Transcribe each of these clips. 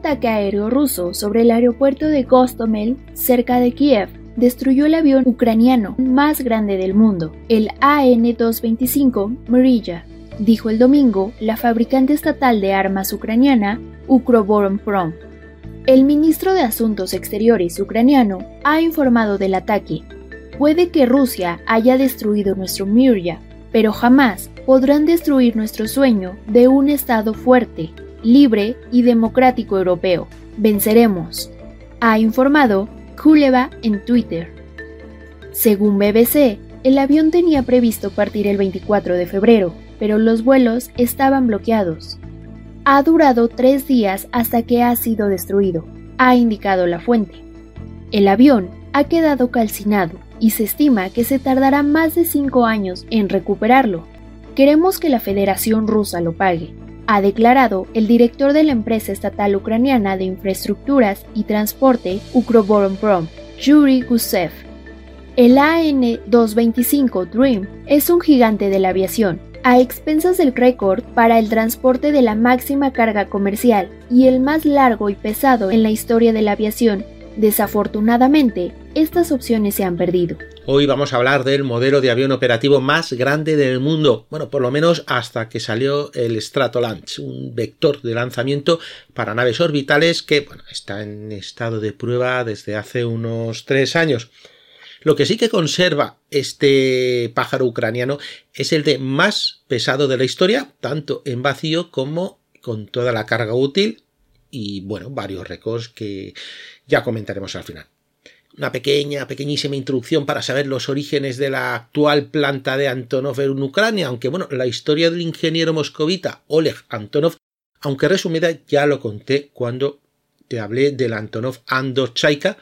ataque aéreo ruso sobre el aeropuerto de Gostomel, cerca de Kiev, destruyó el avión ucraniano más grande del mundo, el AN-225 Mrija, dijo el domingo la fabricante estatal de armas ucraniana Ukroboronprom. El ministro de Asuntos Exteriores ucraniano ha informado del ataque. Puede que Rusia haya destruido nuestro Mrija, pero jamás podrán destruir nuestro sueño de un Estado fuerte, libre y democrático europeo. Venceremos, ha informado Kuleva en Twitter. Según BBC, el avión tenía previsto partir el 24 de febrero, pero los vuelos estaban bloqueados. Ha durado tres días hasta que ha sido destruido, ha indicado la fuente. El avión ha quedado calcinado y se estima que se tardará más de cinco años en recuperarlo. Queremos que la Federación Rusa lo pague, ha declarado el director de la empresa estatal ucraniana de infraestructuras y transporte Ukroboronprom, Yuri Gusev. El AN-225 Dream es un gigante de la aviación, a expensas del récord para el transporte de la máxima carga comercial y el más largo y pesado en la historia de la aviación. Desafortunadamente, estas opciones se han perdido. Hoy vamos a hablar del modelo de avión operativo más grande del mundo, bueno, por lo menos hasta que salió el Stratolaunch, un vector de lanzamiento para naves orbitales que está en estado de prueba desde hace unos tres años. Lo que sí que conserva este pájaro ucraniano es el de más pesado de la historia, tanto en vacío como con toda la carga útil y bueno, varios récords que ya comentaremos al final una pequeña, pequeñísima introducción para saber los orígenes de la actual planta de Antonov en Ucrania, aunque bueno, la historia del ingeniero moscovita Oleg Antonov, aunque resumida, ya lo conté cuando te hablé del Antonov Andor Chaika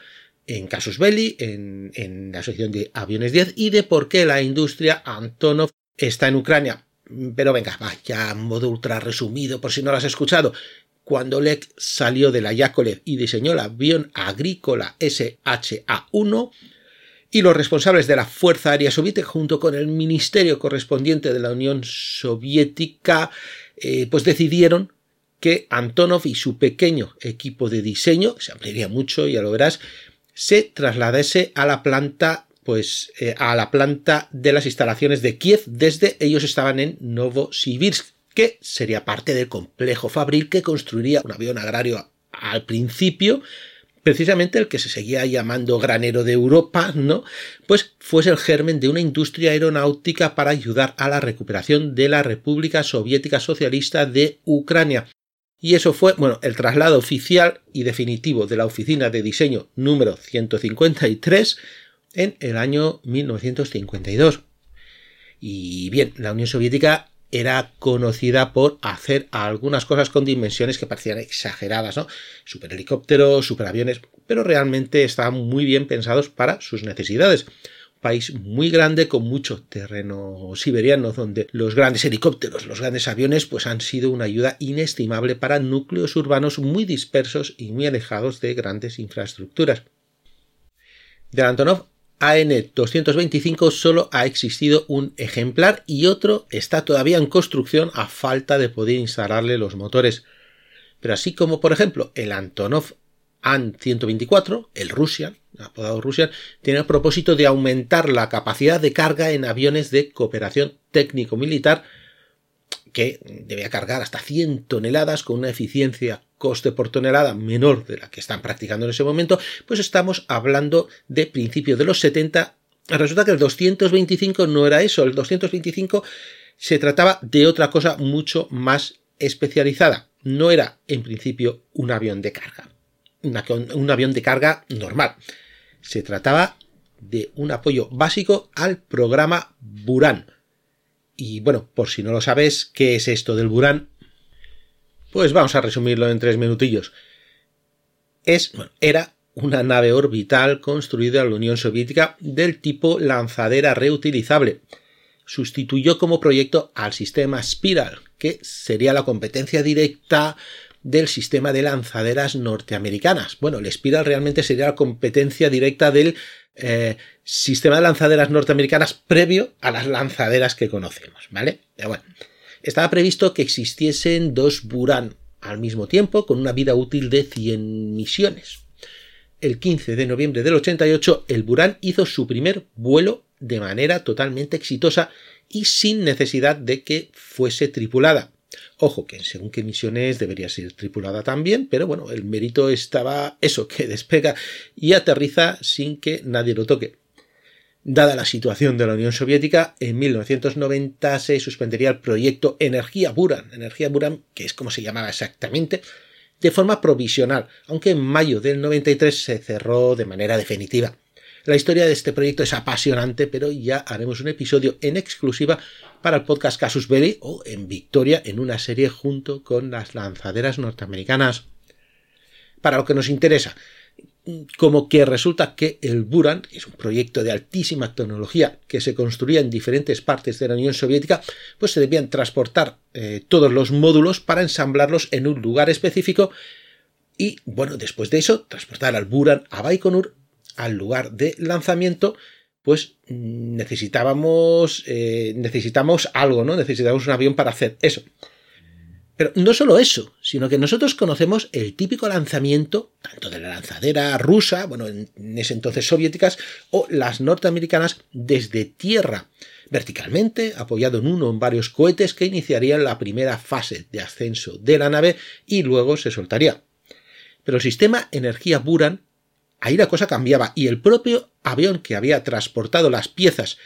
en Casus Belli, en, en la asociación de Aviones 10 y de por qué la industria Antonov está en Ucrania. Pero venga, vaya, modo ultra resumido, por si no lo has escuchado cuando Lek salió de la Yakolev y diseñó el avión agrícola SHA-1, y los responsables de la Fuerza Aérea Soviética, junto con el ministerio correspondiente de la Unión Soviética, eh, pues decidieron que Antonov y su pequeño equipo de diseño, se ampliaría mucho, ya lo verás, se trasladase a la planta pues eh, a la planta de las instalaciones de Kiev. Desde ellos estaban en Novosibirsk que sería parte del complejo fabril que construiría un avión agrario al principio, precisamente el que se seguía llamando granero de Europa, ¿no? Pues fuese el germen de una industria aeronáutica para ayudar a la recuperación de la República Soviética Socialista de Ucrania. Y eso fue, bueno, el traslado oficial y definitivo de la oficina de diseño número 153 en el año 1952. Y bien, la Unión Soviética era conocida por hacer algunas cosas con dimensiones que parecían exageradas, ¿no? Superhelicópteros, superaviones, pero realmente estaban muy bien pensados para sus necesidades. Un país muy grande con mucho terreno siberiano donde los grandes helicópteros, los grandes aviones pues han sido una ayuda inestimable para núcleos urbanos muy dispersos y muy alejados de grandes infraestructuras. Del Antonov AN225 solo ha existido un ejemplar y otro está todavía en construcción a falta de poder instalarle los motores. Pero así como por ejemplo el Antonov AN-124, el Russian, apodado Russian, tiene el propósito de aumentar la capacidad de carga en aviones de cooperación técnico-militar que debía cargar hasta 100 toneladas con una eficiencia coste por tonelada menor de la que están practicando en ese momento, pues estamos hablando de principios de los 70. Resulta que el 225 no era eso, el 225 se trataba de otra cosa mucho más especializada. No era en principio un avión de carga, un avión de carga normal. Se trataba de un apoyo básico al programa Buran, y bueno, por si no lo sabes, ¿qué es esto del Buran? Pues vamos a resumirlo en tres minutillos. Es, bueno, era una nave orbital construida en la Unión Soviética del tipo lanzadera reutilizable. Sustituyó como proyecto al sistema Spiral, que sería la competencia directa del sistema de lanzaderas norteamericanas. Bueno, el Spiral realmente sería la competencia directa del eh, sistema de lanzaderas norteamericanas previo a las lanzaderas que conocemos, ¿vale? bueno, estaba previsto que existiesen dos Buran al mismo tiempo con una vida útil de 100 misiones. El 15 de noviembre del 88, el Buran hizo su primer vuelo de manera totalmente exitosa y sin necesidad de que fuese tripulada. Ojo, que según qué misiones debería ser tripulada también, pero bueno, el mérito estaba eso, que despega y aterriza sin que nadie lo toque. Dada la situación de la Unión Soviética, en 1990 se suspendería el proyecto Energía Buran, Energía Buran, que es como se llamaba exactamente, de forma provisional, aunque en mayo del 93 se cerró de manera definitiva. La historia de este proyecto es apasionante, pero ya haremos un episodio en exclusiva para el podcast Casus Belli o en Victoria en una serie junto con las lanzaderas norteamericanas. Para lo que nos interesa, como que resulta que el Buran, que es un proyecto de altísima tecnología que se construía en diferentes partes de la Unión Soviética, pues se debían transportar eh, todos los módulos para ensamblarlos en un lugar específico y, bueno, después de eso, transportar al Buran a Baikonur al lugar de lanzamiento, pues necesitábamos, eh, necesitamos algo, ¿no? Necesitamos un avión para hacer eso. Pero no solo eso, sino que nosotros conocemos el típico lanzamiento, tanto de la lanzadera rusa, bueno, en ese entonces soviéticas, o las norteamericanas desde tierra, verticalmente, apoyado en uno o en varios cohetes que iniciarían la primera fase de ascenso de la nave y luego se soltaría. Pero el sistema energía Buran ahí la cosa cambiaba. Y el propio avión que había transportado las piezas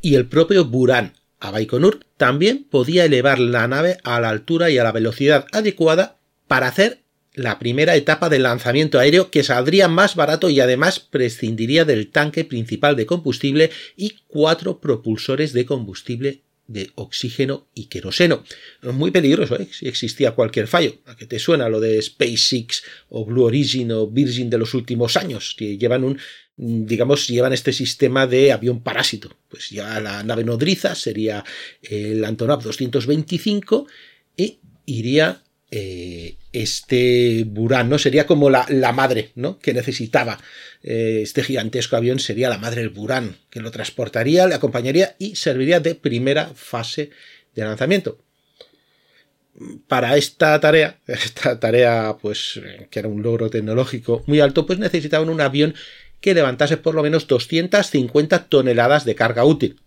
y el propio Buran a Baikonur también podía elevar la nave a la altura y a la velocidad adecuada para hacer la primera etapa del lanzamiento aéreo que saldría más barato y además prescindiría del tanque principal de combustible y cuatro propulsores de combustible de oxígeno y queroseno. Muy peligroso, ¿eh? si existía cualquier fallo. ¿A qué te suena lo de SpaceX o Blue Origin o Virgin de los últimos años? Que llevan un, digamos, llevan este sistema de avión parásito. Pues ya la nave nodriza sería el Antonov 225 y iría eh, este Buran, ¿no? Sería como la, la madre, ¿no? Que necesitaba eh, este gigantesco avión, sería la madre del Buran, que lo transportaría, le acompañaría y serviría de primera fase de lanzamiento. Para esta tarea, esta tarea, pues, que era un logro tecnológico muy alto, pues necesitaban un avión que levantase por lo menos 250 toneladas de carga útil.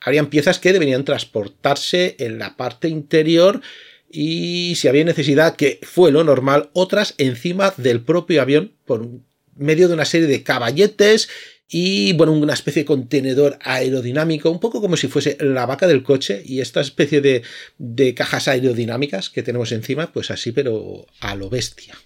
Habrían piezas que deberían transportarse en la parte interior y si había necesidad, que fue lo normal, otras encima del propio avión por medio de una serie de caballetes y bueno, una especie de contenedor aerodinámico, un poco como si fuese la vaca del coche y esta especie de, de cajas aerodinámicas que tenemos encima, pues así, pero a lo bestia.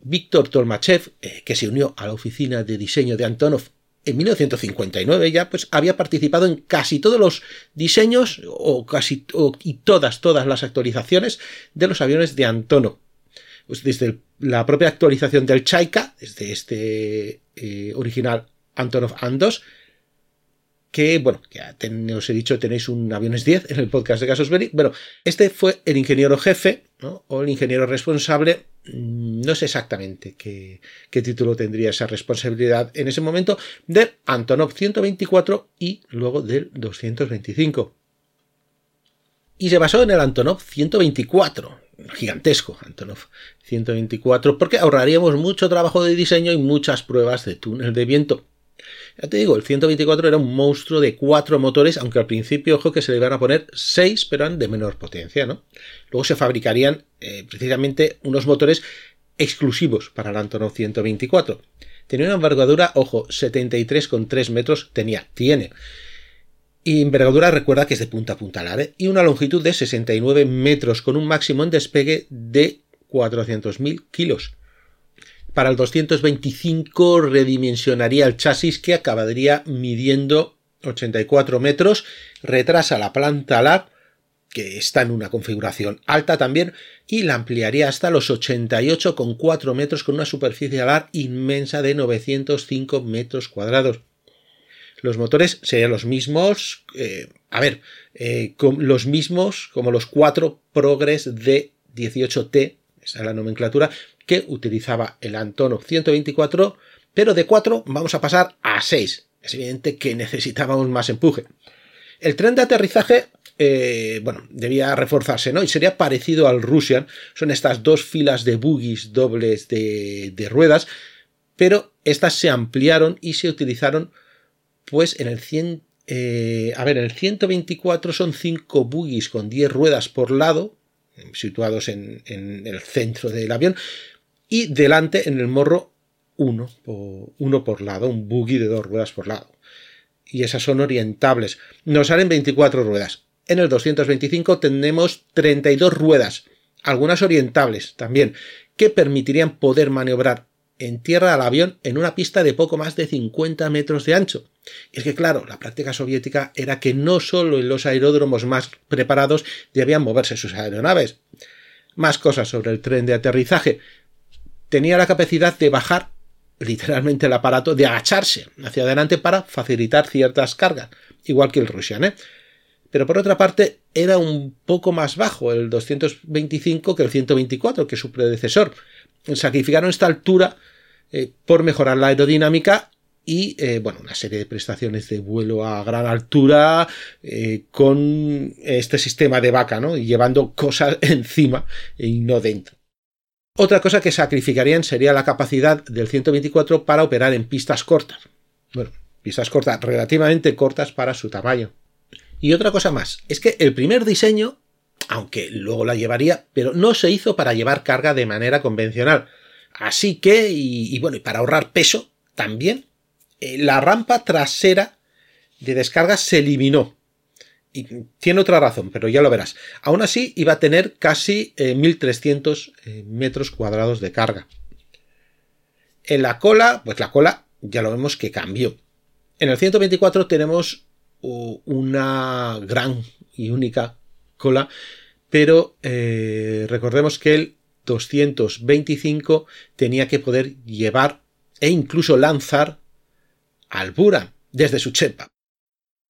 Víctor Tolmachev, eh, que se unió a la oficina de diseño de Antonov en 1959 ya pues había participado en casi todos los diseños o casi y todas todas las actualizaciones de los aviones de Antonov. Pues desde la propia actualización del Chaika, desde este eh, original Antonov An-2, que, bueno, ya os he dicho, tenéis un aviones 10 en el podcast de Casos Belli. Bueno, este fue el ingeniero jefe, O el ingeniero responsable, mm, no sé exactamente qué, qué, título tendría esa responsabilidad en ese momento, del Antonov 124 y luego del 225. Y se basó en el Antonov 124, gigantesco Antonov 124, porque ahorraríamos mucho trabajo de diseño y muchas pruebas de túnel de viento. Ya te digo, el 124 era un monstruo de cuatro motores, aunque al principio, ojo, que se le iban a poner seis, pero eran de menor potencia, ¿no? Luego se fabricarían eh, precisamente unos motores exclusivos para el Antonov 124. Tenía una envergadura, ojo, 73,3 metros tenía, tiene. Y envergadura recuerda que es de punta a punta la y una longitud de 69 metros con un máximo en despegue de 400.000 kilos. Para el 225 redimensionaría el chasis que acabaría midiendo 84 metros, retrasa la planta LAB, que está en una configuración alta también, y la ampliaría hasta los 88,4 metros con una superficie alar inmensa de 905 metros cuadrados. Los motores serían los mismos, eh, a ver, eh, los mismos como los cuatro Progress de 18T, esa es la nomenclatura, que utilizaba el Antonov 124, pero de 4 vamos a pasar a 6. Es evidente que necesitábamos más empuje. El tren de aterrizaje eh, bueno, debía reforzarse, ¿no? Y sería parecido al Russian. Son estas dos filas de buggies dobles de, de ruedas, pero estas se ampliaron y se utilizaron, pues, en el 100. Eh, a ver, en el 124 son 5 buggies con 10 ruedas por lado, situados en, el centro del avión, y delante en el morro uno por, uno por lado, un buggy de dos ruedas por lado. Y esas son orientables. Nos salen 24 ruedas. En el 225 tenemos 32 ruedas, algunas orientables también, que permitirían poder maniobrar en tierra al avión en una pista de poco más de 50 metros de ancho. Y es que, claro, la práctica soviética era que no solo en los aeródromos más preparados debían moverse sus aeronaves. Más cosas sobre el tren de aterrizaje. Tenía la capacidad de bajar literalmente el aparato, de agacharse hacia adelante para facilitar ciertas cargas, igual que el Russian. ¿eh? pero por otra parte era un poco más bajo el 225 que el 124, que su predecesor. Sacrificaron esta altura eh, por mejorar la aerodinámica y eh, bueno, una serie de prestaciones de vuelo a gran altura eh, con este sistema de vaca, ¿no? Y llevando cosas encima y no dentro. Otra cosa que sacrificarían sería la capacidad del 124 para operar en pistas cortas. Bueno, pistas cortas, relativamente cortas para su tamaño. Y otra cosa más, es que el primer diseño, aunque luego la llevaría, pero no se hizo para llevar carga de manera convencional. Así que, y, bueno, y para ahorrar peso también, eh, la rampa trasera de descarga se eliminó. Y tiene otra razón, pero ya lo verás. Aún así, iba a tener casi 1300 eh, eh, metros cuadrados de carga. En la cola, pues la cola ya lo vemos que cambió. En el 124 tenemos una gran y única cola, pero eh, recordemos que el 225 tenía que poder llevar e incluso lanzar al Buran desde su chepa.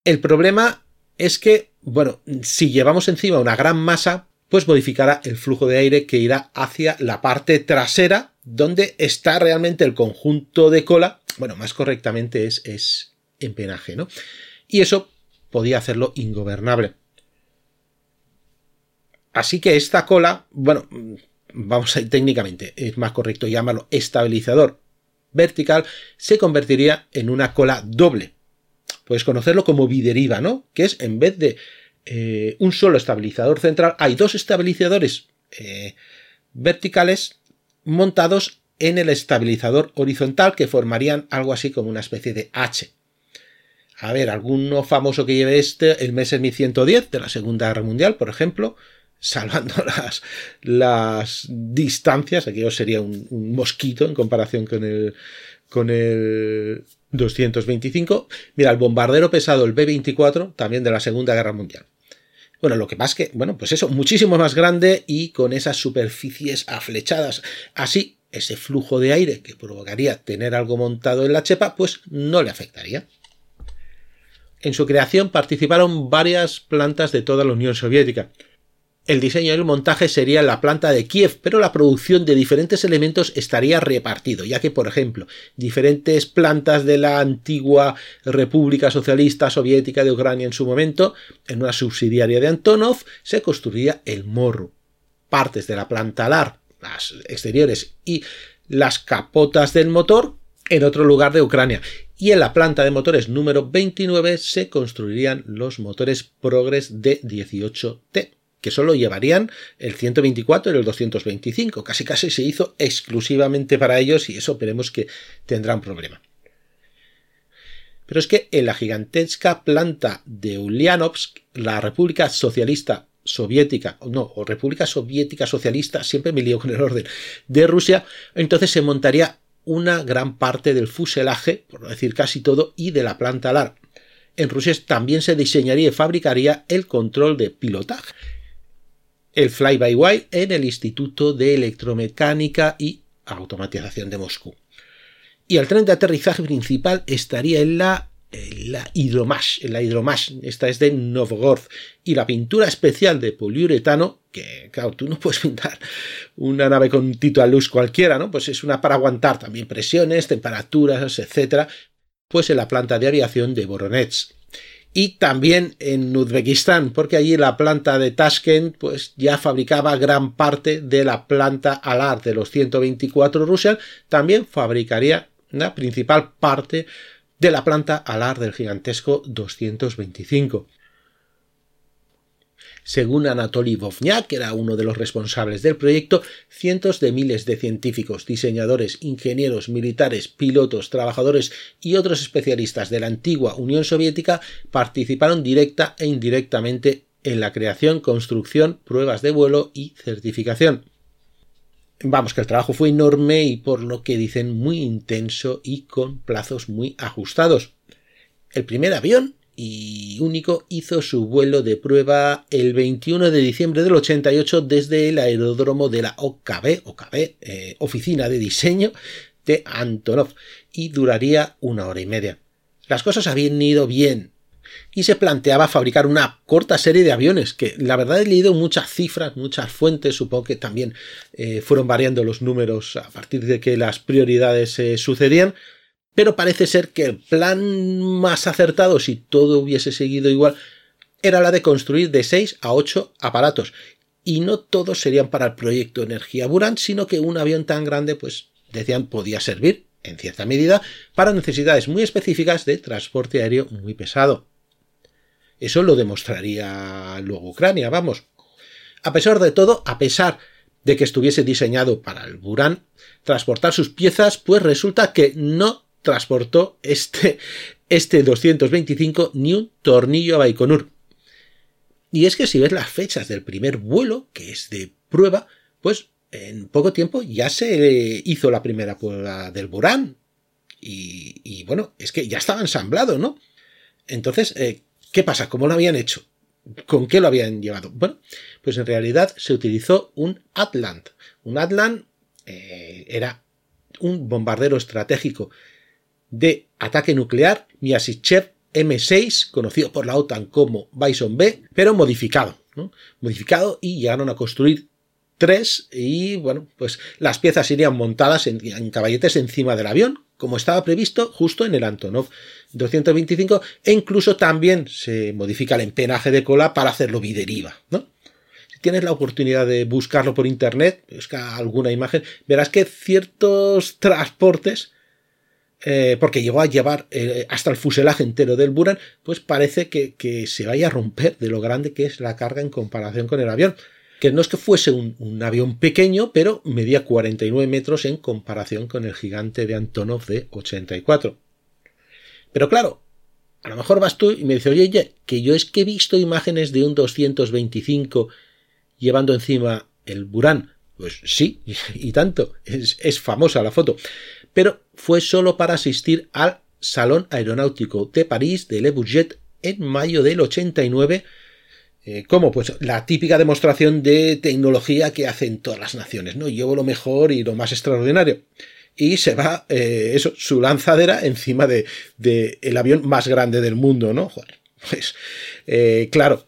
El problema es que, bueno, si llevamos encima una gran masa, pues modificará el flujo de aire que irá hacia la parte trasera, donde está realmente el conjunto de cola. Bueno, más correctamente es, es empenaje, ¿no? y eso podía hacerlo ingobernable. Así que esta cola, bueno, vamos a ir técnicamente, es más correcto llamarlo estabilizador vertical, se convertiría en una cola doble. Puedes conocerlo como bideriva, ¿no? Que es en vez de eh, un solo estabilizador central, hay dos estabilizadores eh, verticales montados en el estabilizador horizontal que formarían algo así como una especie de H. A ver, alguno famoso que lleve este, el Messerschmitt 110 de la Segunda Guerra Mundial, por ejemplo, salvando las, las distancias, aquello sería un, mosquito en comparación con el, con el 225. Mira, el bombardero pesado, el B-24, también de la Segunda Guerra Mundial. Bueno, lo que pasa es que, bueno, pues eso, muchísimo más grande y con esas superficies aflechadas. Así, ese flujo de aire que provocaría tener algo montado en la chepa, pues no le afectaría. En su creación participaron varias plantas de toda la Unión Soviética. El diseño y el montaje sería la planta de Kiev, pero la producción de diferentes elementos estaría repartido, ya que, por ejemplo, diferentes plantas de la antigua República Socialista Soviética de Ucrania en su momento, en una subsidiaria de Antonov, se construía el morro. Partes de la planta LAR, las exteriores y las capotas del motor en otro lugar de Ucrania, y en la planta de motores número 29 se construirían los motores Progress D18T, que solo llevarían el 124 y el 225. Casi casi se hizo exclusivamente para ellos y eso esperemos que tendrá un problema. Pero es que en la gigantesca planta de Ulyanovsk, la República Socialista Soviética, no, o República Soviética Socialista, siempre me lío con el orden, de Rusia, entonces se montaría una gran parte del fuselaje, por no decir casi todo, y de la planta alar. En Rusia también se diseñaría y fabricaría el control de pilotaje. El fly-by-wire en el Instituto de Electromecánica y Automatización de Moscú. Y el tren de aterrizaje principal estaría en la la hidromash, la hidromash, esta es de Novgorod, y la pintura especial de poliuretano, que claro, tú no puedes pintar una nave con tito a luz cualquiera, ¿no? Pues es una para aguantar también presiones, temperaturas, etcétera, pues en la planta de aviación de Voronezh. Y también en Uzbekistán, porque allí la planta de Tashkent pues ya fabricaba gran parte de la planta Alar de los 124 Russian, también fabricaría la principal parte de la planta Alar del gigantesco 225. Según Anatoly Vovniak, que era uno de los responsables del proyecto, cientos de miles de científicos, diseñadores, ingenieros, militares, pilotos, trabajadores y otros especialistas de la antigua Unión Soviética participaron directa e indirectamente en la creación, construcción, pruebas de vuelo y certificación. Vamos, que el trabajo fue enorme y por lo que dicen muy intenso y con plazos muy ajustados. El primer avión y único hizo su vuelo de prueba el 21 de diciembre del 88 desde el aeródromo de la OKB, OKB eh, Oficina de Diseño de Antonov, y duraría una hora y media. Las cosas habían ido bien, y se planteaba fabricar una corta serie de aviones, que la verdad he leído muchas cifras, muchas fuentes, supongo que también eh, fueron variando los números a partir de que las prioridades se sucedían, pero parece ser que el plan más acertado, si todo hubiese seguido igual, era la de construir de 6 a 8 aparatos. Y no todos serían para el proyecto Energía Buran, sino que un avión tan grande, pues decían, podía servir, en cierta medida, para necesidades muy específicas de transporte aéreo muy pesado. Eso lo demostraría luego Ucrania, vamos. A pesar de todo, a pesar de que estuviese diseñado para el Buran, transportar sus piezas, pues resulta que no transportó este, este 225 ni un tornillo a Baikonur. Y es que si ves las fechas del primer vuelo, que es de prueba, pues en poco tiempo ya se hizo la primera prueba del Burán. Y, bueno, es que ya estaba ensamblado, ¿no? Entonces, eh, ¿qué pasa? ¿Cómo lo habían hecho? ¿Con qué lo habían llevado? Bueno, pues en realidad se utilizó un Atlant. Un Atlant eh, era un bombardero estratégico de ataque nuclear Myasishchev M6, conocido por la OTAN como Bison B, pero modificado. Modificado y llegaron a construir tres y bueno, pues las piezas irían montadas en, caballetes encima del avión, como estaba previsto justo en el Antonov 225 e incluso también se modifica el empenaje de cola para hacerlo bideriva, ¿no? Si tienes la oportunidad de buscarlo por internet, busca alguna imagen, verás que ciertos transportes eh, porque llegó a llevar eh, hasta el fuselaje entero del Buran, pues parece que, se vaya a romper de lo grande que es la carga en comparación con el avión. Que no es que fuese un, avión pequeño, pero medía 49 metros en comparación con el gigante de Antonov de 84. Pero claro, a lo mejor vas tú y me dices, oye, que yo es que he visto imágenes de un 225 llevando encima el Buran. Pues sí, y tanto, es famosa la foto pero fue solo para asistir al Salón Aeronáutico de París de Le Bourget en mayo del 89, eh, como pues la típica demostración de tecnología que hacen todas las naciones, ¿no? Llevo lo mejor y lo más extraordinario. Y se va, eh, eso, su lanzadera encima de, el avión más grande del mundo, ¿no? Joder, pues, eh, claro,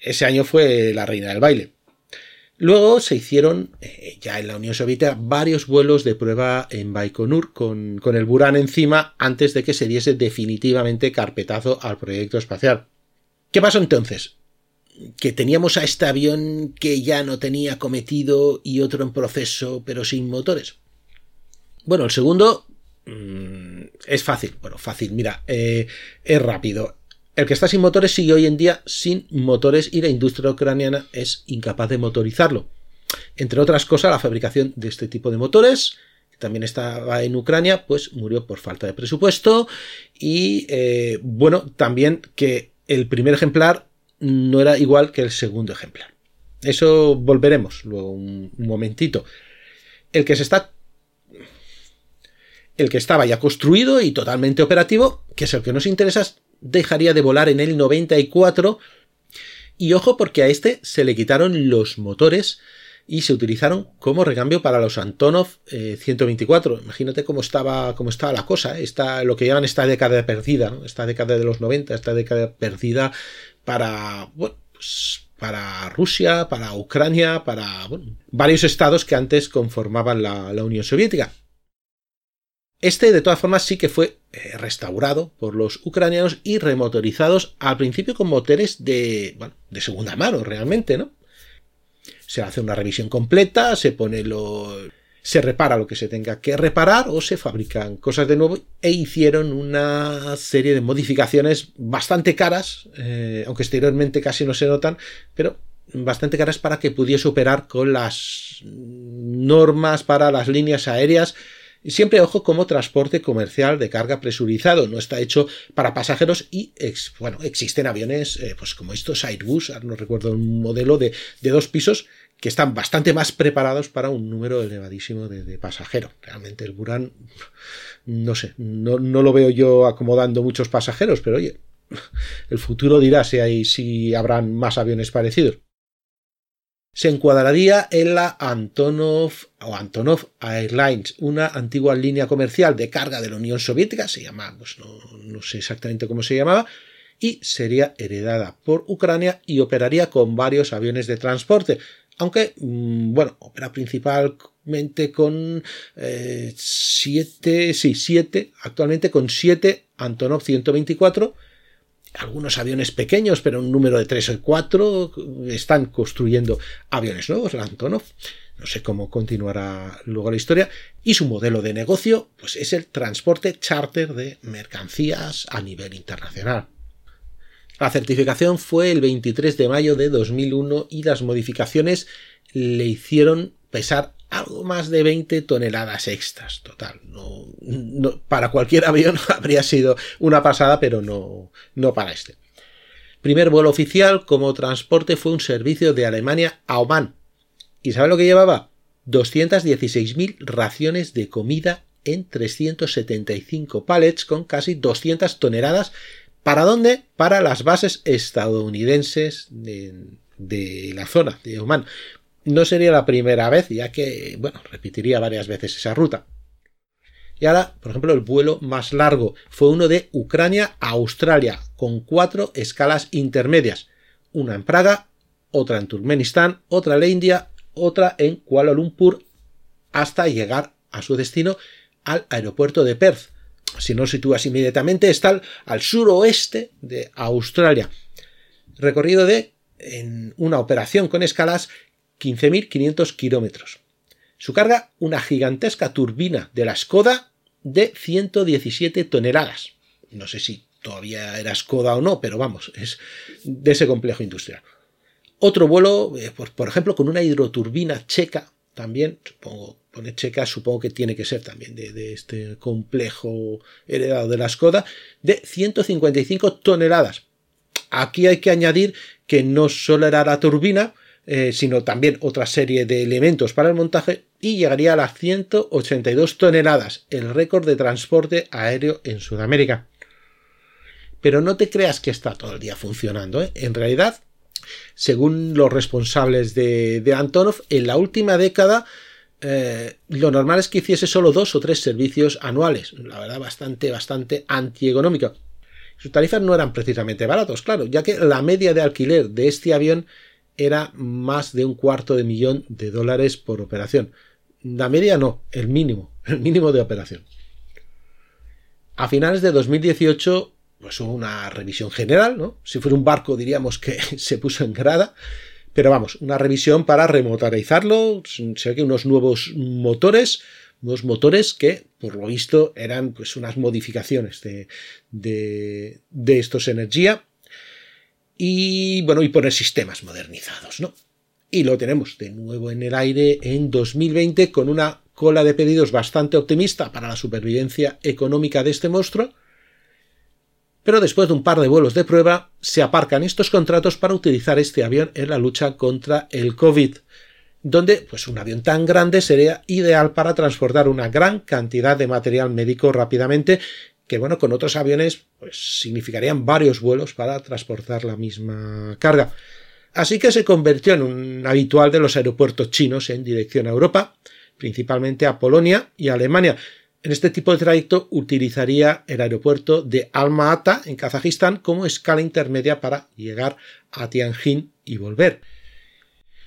ese año fue la reina del baile. Luego se hicieron, eh, ya en la Unión Soviética, varios vuelos de prueba en Baikonur con, con el Buran encima antes de que se diese definitivamente carpetazo al proyecto espacial. ¿Qué pasó entonces? Que teníamos a este avión que ya no tenía cometido y otro en proceso pero sin motores. Bueno, el segundo mm, es fácil. Bueno, fácil, mira, eh, es rápido. El que está sin motores sigue hoy en día sin motores y la industria ucraniana es incapaz de motorizarlo. Entre otras cosas, la fabricación de este tipo de motores, que también estaba en Ucrania, pues murió por falta de presupuesto y eh, bueno, también que el primer ejemplar no era igual que el segundo ejemplar. Eso volveremos luego un, un momentito. El que se está el que estaba ya construido y totalmente operativo, que es el que nos interesa, dejaría de volar en el 94. Y ojo porque a este se le quitaron los motores y se utilizaron como recambio para los Antonov 124. Eh, Imagínate cómo estaba, cómo estaba la cosa, ¿eh? lo que llaman esta década perdida, esta década de los 90, esta década perdida para, pues, para Rusia, para Ucrania, para varios estados que antes conformaban la Unión Soviética. Este, de todas formas, sí que fue eh, restaurado por los ucranianos y remotorizados al principio con motores de, bueno, de segunda mano, realmente, ¿no? Se hace una revisión completa, se pone lo, se repara lo que se tenga que reparar o se fabrican cosas de nuevo e hicieron una serie de modificaciones bastante caras, eh, aunque exteriormente casi no se notan, pero bastante caras para que pudiese operar con las normas para las líneas aéreas y siempre ojo como transporte comercial de carga presurizado, no está hecho para pasajeros y bueno, existen aviones eh, pues como estos Airbus, no recuerdo un modelo de, dos pisos que están bastante más preparados para un número elevadísimo de, pasajeros. Realmente el Buran, no sé, no, no, lo veo yo acomodando muchos pasajeros, pero oye, el futuro dirá si, hay, si habrán más aviones parecidos se encuadraría en la Antonov o Antonov Airlines, una antigua línea comercial de carga de la Unión Soviética, se llama, pues no, sé exactamente cómo se llamaba, y sería heredada por Ucrania y operaría con varios aviones de transporte, aunque, mm, bueno, opera principalmente con eh, siete, sí, siete, actualmente con siete Antonov 124, algunos aviones pequeños, pero un número de tres o cuatro están construyendo aviones nuevos, la Antonov. No sé cómo continuará luego la historia. Y su modelo de negocio, pues es el transporte charter de mercancías a nivel internacional. La certificación fue el 23 de mayo de 2001 y las modificaciones le hicieron pesar algo más de 20 toneladas extras, total. No, para cualquier avión habría sido una pasada, pero no, no para este. Primer vuelo oficial como transporte fue un servicio de Alemania a Oman. ¿Y sabe lo que llevaba? 216.000 raciones de comida en 375 pallets con casi 200 toneladas. ¿Para dónde? Para las bases estadounidenses de, de la zona de Oman no sería la primera vez, ya que, bueno, repetiría varias veces esa ruta. Y ahora, por ejemplo, el vuelo más largo fue uno de Ucrania a Australia, con cuatro escalas intermedias. Una en Praga, otra en Turkmenistán, otra en la India, otra en Kuala Lumpur, hasta llegar a su destino al aeropuerto de Perth. Si no sitúas inmediatamente, está al suroeste de Australia. Recorrido de en una operación con escalas 15.500 kilómetros. Su carga, una gigantesca turbina de la Skoda de 117 toneladas. No sé si todavía era Skoda o no, pero vamos, es de ese complejo industrial. Otro vuelo, eh, por, ejemplo, con una hidroturbina checa, también, supongo, pone checa, supongo que tiene que ser también de, de este complejo heredado de la Skoda, de 155 toneladas. Aquí hay que añadir que no solo era la turbina, eh, sino también otra serie de elementos para el montaje y llegaría a las 182 toneladas, el récord de transporte aéreo en Sudamérica. Pero no te creas que está todo el día funcionando. ¿eh? En realidad, según los responsables de, Antonov, en la última década eh, lo normal es que hiciese solo dos o tres servicios anuales. La verdad, bastante, bastante antieconómico. Sus tarifas no eran precisamente baratos, claro, ya que la media de alquiler de este avión era más de un cuarto de millón de dólares por operación. La media no, el mínimo, el mínimo de operación. A finales de 2018, pues hubo una revisión general, ¿no? Si fuera un barco diríamos que se puso en grada, pero vamos, una revisión para remotorizarlo, se ve que unos nuevos motores, unos motores que, por lo visto, eran pues unas modificaciones de, de, de estos energía y bueno, y poner sistemas modernizados, ¿no? Y lo tenemos de nuevo en el aire en 2020 con una cola de pedidos bastante optimista para la supervivencia económica de este monstruo. Pero después de un par de vuelos de prueba, se aparcan estos contratos para utilizar este avión en la lucha contra el COVID, donde pues un avión tan grande sería ideal para transportar una gran cantidad de material médico rápidamente que bueno, con otros aviones pues significarían varios vuelos para transportar la misma carga. Así que se convirtió en un habitual de los aeropuertos chinos en dirección a Europa, principalmente a Polonia y Alemania. En este tipo de trayecto utilizaría el aeropuerto de Alma-Ata en Kazajistán como escala intermedia para llegar a Tianjin y volver.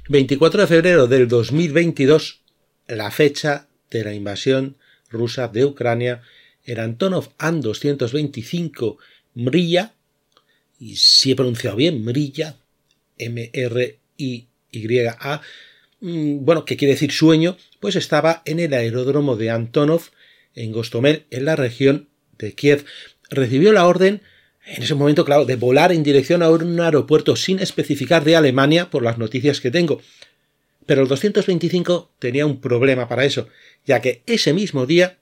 24 de febrero del 2022, la fecha de la invasión rusa de Ucrania, el Antonov An-225 Mrilla, y si he pronunciado bien, Mrilla, M-R-I-Y-A, mm, bueno, que quiere decir sueño, pues estaba en el aeródromo de Antonov, en Gostomel, en la región de Kiev. Recibió la orden en ese momento, claro, de volar en dirección a un aeropuerto sin especificar de Alemania, por las noticias que tengo. Pero el 225 tenía un problema para eso, ya que ese mismo día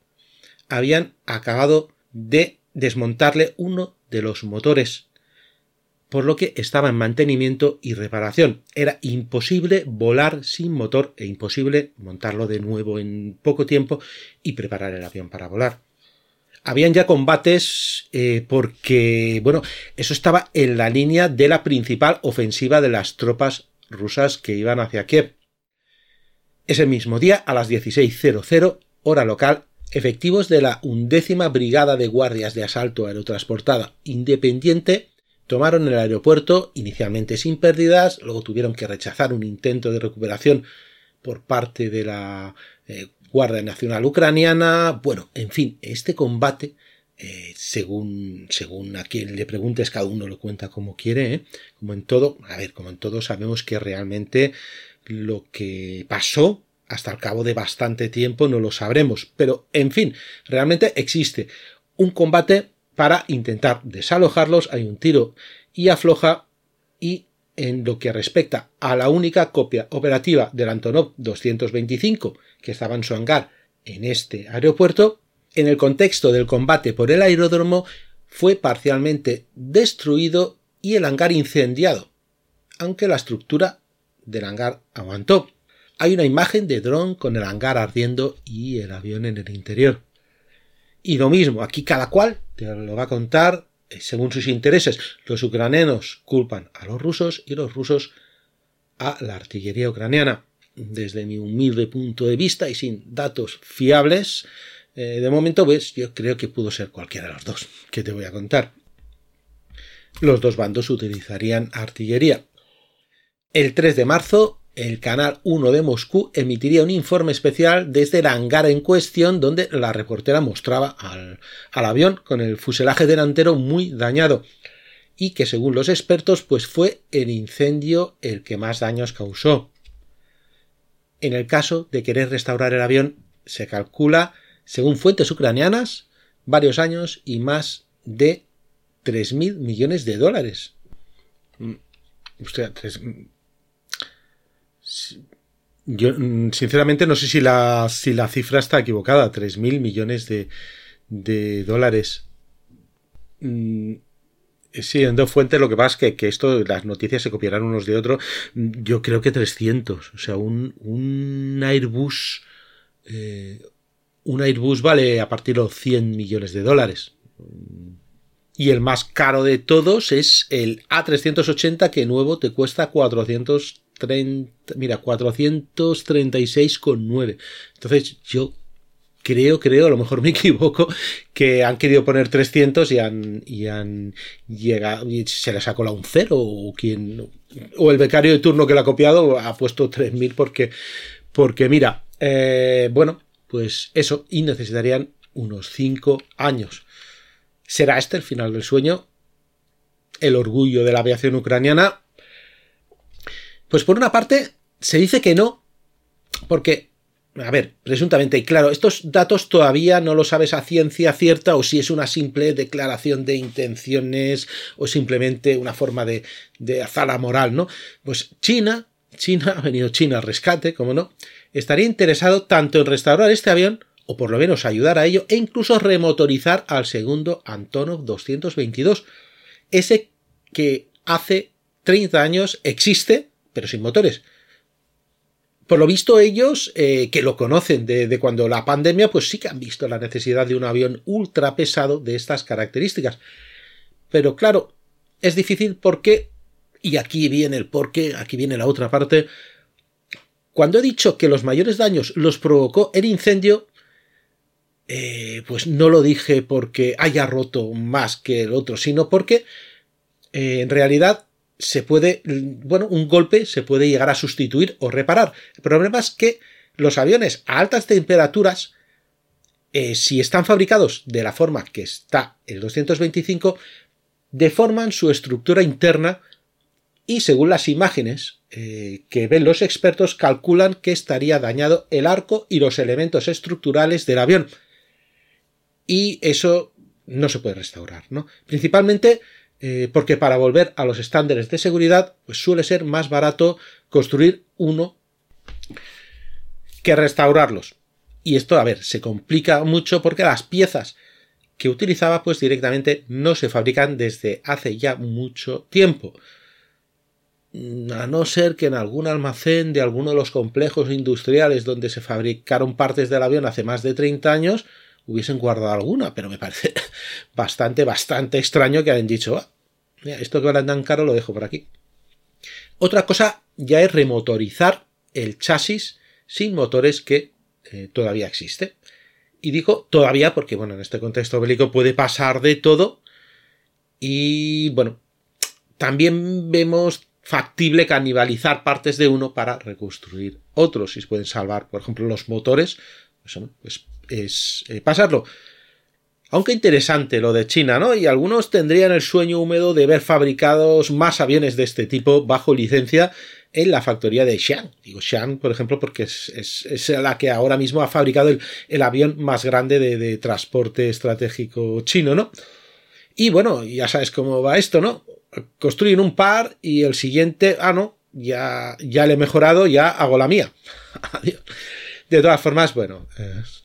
habían acabado de desmontarle uno de los motores, por lo que estaba en mantenimiento y reparación. Era imposible volar sin motor e imposible montarlo de nuevo en poco tiempo y preparar el avión para volar habían ya combates eh, porque, bueno, eso estaba en la línea de la principal ofensiva de las tropas rusas que iban hacia Kiev. Ese mismo día, a las 16.00 hora local, efectivos de la undécima Brigada de Guardias de Asalto Aerotransportada Independiente tomaron el aeropuerto inicialmente sin pérdidas, luego tuvieron que rechazar un intento de recuperación por parte de la eh, Guardia Nacional Ucraniana, bueno, en fin, este combate, eh, según, según a quien le preguntes, cada uno lo cuenta como quiere, ¿eh? como en todo, a ver, como en todo sabemos que realmente lo que pasó hasta el cabo de bastante tiempo no lo sabremos, pero en fin, realmente existe un combate para intentar desalojarlos, hay un tiro y afloja y en lo que respecta a la única copia operativa del Antonov 225 que estaba en su hangar en este aeropuerto, en el contexto del combate por el aeródromo fue parcialmente destruido y el hangar incendiado, aunque la estructura del hangar aguantó. Hay una imagen de dron con el hangar ardiendo y el avión en el interior. Y lo mismo, aquí cada cual te lo va a contar eh, según sus intereses, los ucranianos culpan a los rusos y los rusos a la artillería ucraniana. Desde mi humilde punto de vista y sin datos fiables, eh, de momento, pues yo creo que pudo ser cualquiera de los dos, que te voy a contar. Los dos bandos utilizarían artillería. El 3 de marzo, el Canal 1 de Moscú emitiría un informe especial desde el hangar en cuestión donde la reportera mostraba al, avión con el fuselaje delantero muy dañado y que según los expertos pues fue el incendio el que más daños causó. En el caso de querer restaurar el avión se calcula, según fuentes ucranianas, varios años y más de 3.000 millones de dólares. Mm, yo, mm, sinceramente, no sé si la, si la cifra está equivocada. 3.000 millones de, de dólares. Mm, en dos fuentes lo que pasa es que, que, esto, las noticias se copiarán unos de otros. Yo creo que 300. O sea, un, un Airbus. Eh, un Airbus vale a partir de los 100 millones de dólares. Y el más caro de todos es el A380 que nuevo te cuesta 400 30, mira, 436,9. Entonces yo creo, creo, a lo mejor me equivoco, que han querido poner 300 y han, y han llegado, y se les ha colado un cero, o quien, o el becario de turno que lo ha copiado ha puesto 3000 porque, porque mira, eh, bueno, pues eso, y necesitarían unos 5 años. ¿Será este el final del sueño? El orgullo de la aviación ucraniana pues por una parte, se dice que no, porque, a ver, presuntamente, y claro, estos datos todavía no lo sabes a ciencia cierta o si es una simple declaración de intenciones o simplemente una forma de, de moral, ¿no? Pues China, China, ha venido China al rescate, como no, estaría interesado tanto en restaurar este avión o por lo menos ayudar a ello, e incluso remotorizar al segundo Antonov 222, ese que hace 30 años existe, pero sin motores. Por lo visto ellos, eh, que lo conocen de, cuando la pandemia, pues sí que han visto la necesidad de un avión ultra pesado de estas características. Pero claro, es difícil porque, y aquí viene el porqué, aquí viene la otra parte, cuando he dicho que los mayores daños los provocó el incendio, eh, pues no lo dije porque haya roto más que el otro, sino porque eh, en realidad se puede, bueno, un golpe se puede llegar a sustituir o reparar. El problema es que los aviones a altas temperaturas eh, si están fabricados de la forma que está el 225, deforman su estructura interna y según las imágenes eh, que ven los expertos calculan que estaría dañado el arco y los elementos estructurales del avión. Y eso no se puede restaurar, ¿no? Principalmente eh, porque para volver a los estándares de seguridad, pues suele ser más barato construir uno que restaurarlos. Y esto, a ver, se complica mucho porque las piezas que utilizaba, pues directamente no se fabrican desde hace ya mucho tiempo. A no ser que en algún almacén de alguno de los complejos industriales donde se fabricaron partes del avión hace más de 30 años, hubiesen guardado alguna, pero me parece bastante, bastante extraño que hayan dicho, ah, esto que vale tan caro lo dejo por aquí. Otra cosa ya es remotorizar el chasis sin motores que eh, todavía existe. Y digo todavía porque, bueno, en este contexto bélico puede pasar de todo. Y, bueno, también vemos factible canibalizar partes de uno para reconstruir otros. Si pueden salvar, por ejemplo, los motores, pues, pues es eh, pasarlo. Aunque interesante lo de China, ¿no? Y algunos tendrían el sueño húmedo de ver fabricados más aviones de este tipo bajo licencia en la factoría de Xi'an. Digo Xi'an, por ejemplo, porque es, la que ahora mismo ha fabricado el, avión más grande de, transporte estratégico chino, ¿no? Y bueno, ya sabes cómo va esto, ¿no? Construyen un par y el siguiente, ah, no, ya, ya le he mejorado, ya hago la mía. Adiós. De todas formas, bueno, es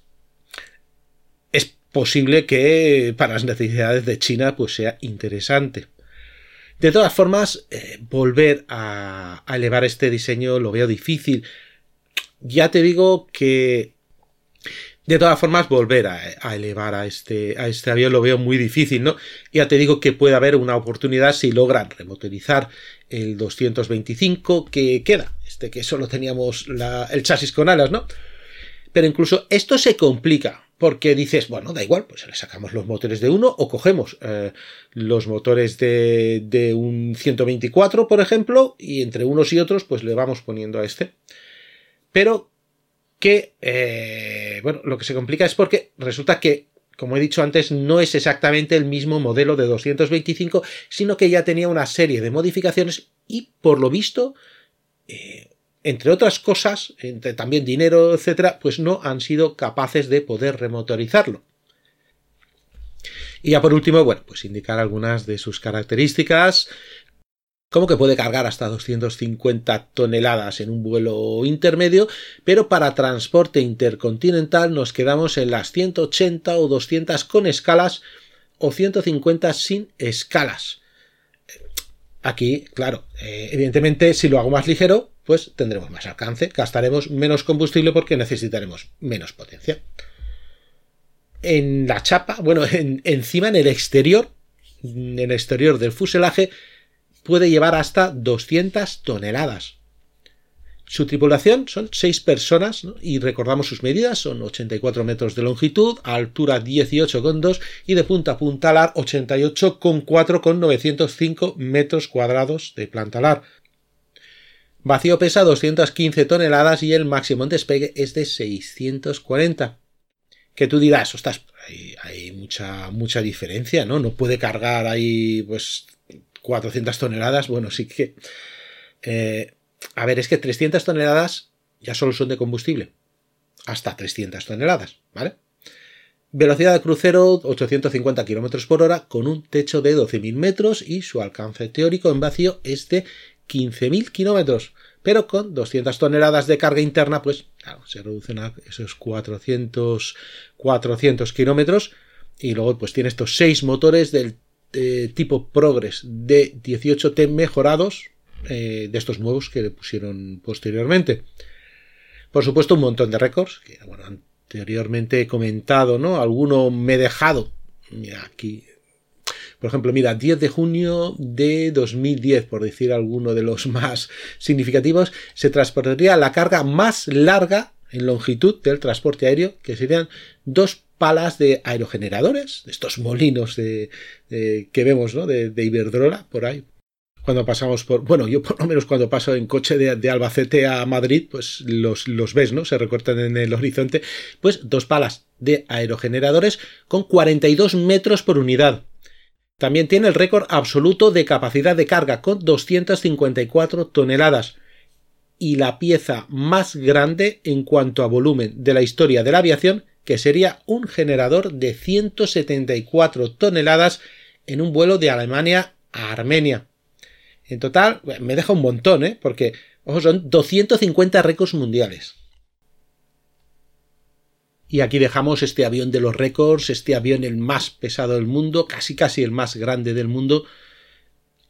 posible que para las necesidades de China pues sea interesante. De todas formas, eh, volver a, elevar este diseño lo veo difícil. Ya te digo que de todas formas, volver a, elevar a este, a este avión lo veo muy difícil, ¿no? Ya te digo que puede haber una oportunidad si logran remotorizar el 225 que queda, este que solo teníamos el chasis con alas, ¿no? Pero incluso esto se complica porque dices, bueno, da igual, pues le sacamos los motores de uno o cogemos eh, los motores de, un 124, por ejemplo, y entre unos y otros, pues le vamos poniendo a este. Pero que, eh, bueno, lo que se complica es porque resulta que, como he dicho antes, no es exactamente el mismo modelo de 225, sino que ya tenía una serie de modificaciones y, por lo visto, eh, entre otras cosas, también dinero, etcétera, pues no han sido capaces de poder remotorizarlo. Y ya por último, bueno, pues indicar algunas de sus características, como que puede cargar hasta 250 toneladas en un vuelo intermedio, pero para transporte intercontinental nos quedamos en las 180 o 200 con escalas o 150 sin escalas. Aquí, claro, eh, evidentemente si lo hago más ligero, pues tendremos más alcance, gastaremos menos combustible porque necesitaremos menos potencia. En la chapa, bueno, encima en el exterior, en el exterior del fuselaje, puede llevar hasta 200 toneladas. Su tripulación son 6 personas y recordamos sus medidas, son 84 metros de longitud, altura 18,2 y de punta a punta alar 88,4 con 905 metros cuadrados de planta alar. Vacío pesa 215 toneladas y el máximo en despegue es de 640. Que tú dirás, ostras, hay, mucha, mucha diferencia, ¿no? No puede cargar ahí, pues, 400 toneladas. Bueno, sí que... Eh, a ver, es que 300 toneladas ya solo son de combustible. Hasta 300 toneladas, ¿vale? Velocidad de crucero 850 km por hora con un techo de 12.000 metros y su alcance teórico en vacío es de 15.000 kilómetros, pero con 200 toneladas de carga interna, pues se reducen a esos 400, 400 kilómetros y luego pues tiene estos 6 motores del tipo Progress de 18T mejorados, eh, de estos nuevos que le pusieron posteriormente. Por supuesto, un montón de récords, que bueno, anteriormente he comentado, ¿no? Alguno me he dejado. Mira, aquí por ejemplo, mira, 10 de junio de 2010, por decir alguno de los más significativos, se transportaría la carga más larga en longitud del transporte aéreo, que serían dos palas de aerogeneradores, de estos molinos de, que vemos, ¿no? De, Iberdrola, por ahí. cuando pasamos por, bueno, yo por lo menos cuando paso en coche de, Albacete a Madrid, pues los, los, ves, ¿no? Se recortan en el horizonte, pues dos palas de aerogeneradores con 42 metros por unidad. También tiene el récord absoluto de capacidad de carga con 254 toneladas y la pieza más grande en cuanto a volumen de la historia de la aviación, que sería un generador de 174 toneladas en un vuelo de Alemania a Armenia. En total, me deja un montón, ¿eh? Porque, ojo, son 250 récords mundiales. Y aquí dejamos este avión de los récords, este avión el más pesado del mundo, casi casi el más grande del mundo.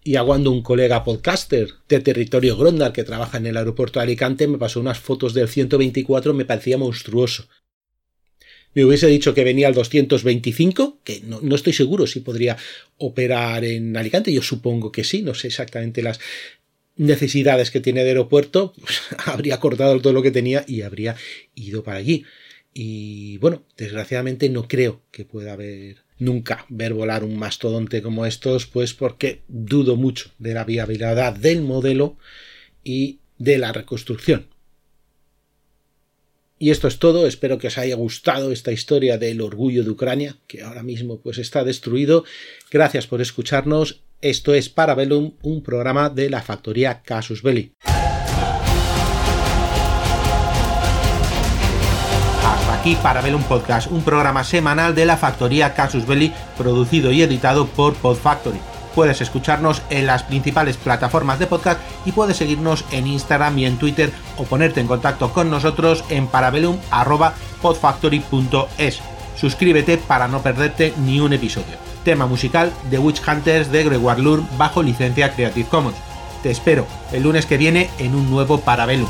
Y aguando un colega podcaster de territorio Grondar que trabaja en el aeropuerto de Alicante me pasó unas fotos del 124, me parecía monstruoso. Me hubiese dicho que venía el 225, que no, no, estoy seguro si podría operar en Alicante, yo supongo que sí, no sé exactamente las necesidades que tiene de aeropuerto, pues, habría cortado todo lo que tenía y habría ido para allí. Y bueno, desgraciadamente no creo que pueda haber nunca ver volar un mastodonte como estos, pues porque dudo mucho de la viabilidad del modelo y de la reconstrucción. Y esto es todo, espero que os haya gustado esta historia del orgullo de Ucrania, que ahora mismo pues está destruido. Gracias por escucharnos. Esto es Parabellum, un programa de la factoría Casus Belli. Aquí Parabellum Podcast, un programa semanal de la factoría Casus Belli, producido y editado por Podfactory. Puedes escucharnos en las principales plataformas de podcast y puedes seguirnos en Instagram y en Twitter o ponerte en contacto con nosotros en parabellum.podfactory.es. Suscríbete para no perderte ni un episodio. Tema musical de Witch Hunters de Gregoire Lur bajo licencia Creative Commons. Te espero el lunes que viene en un nuevo Parabellum.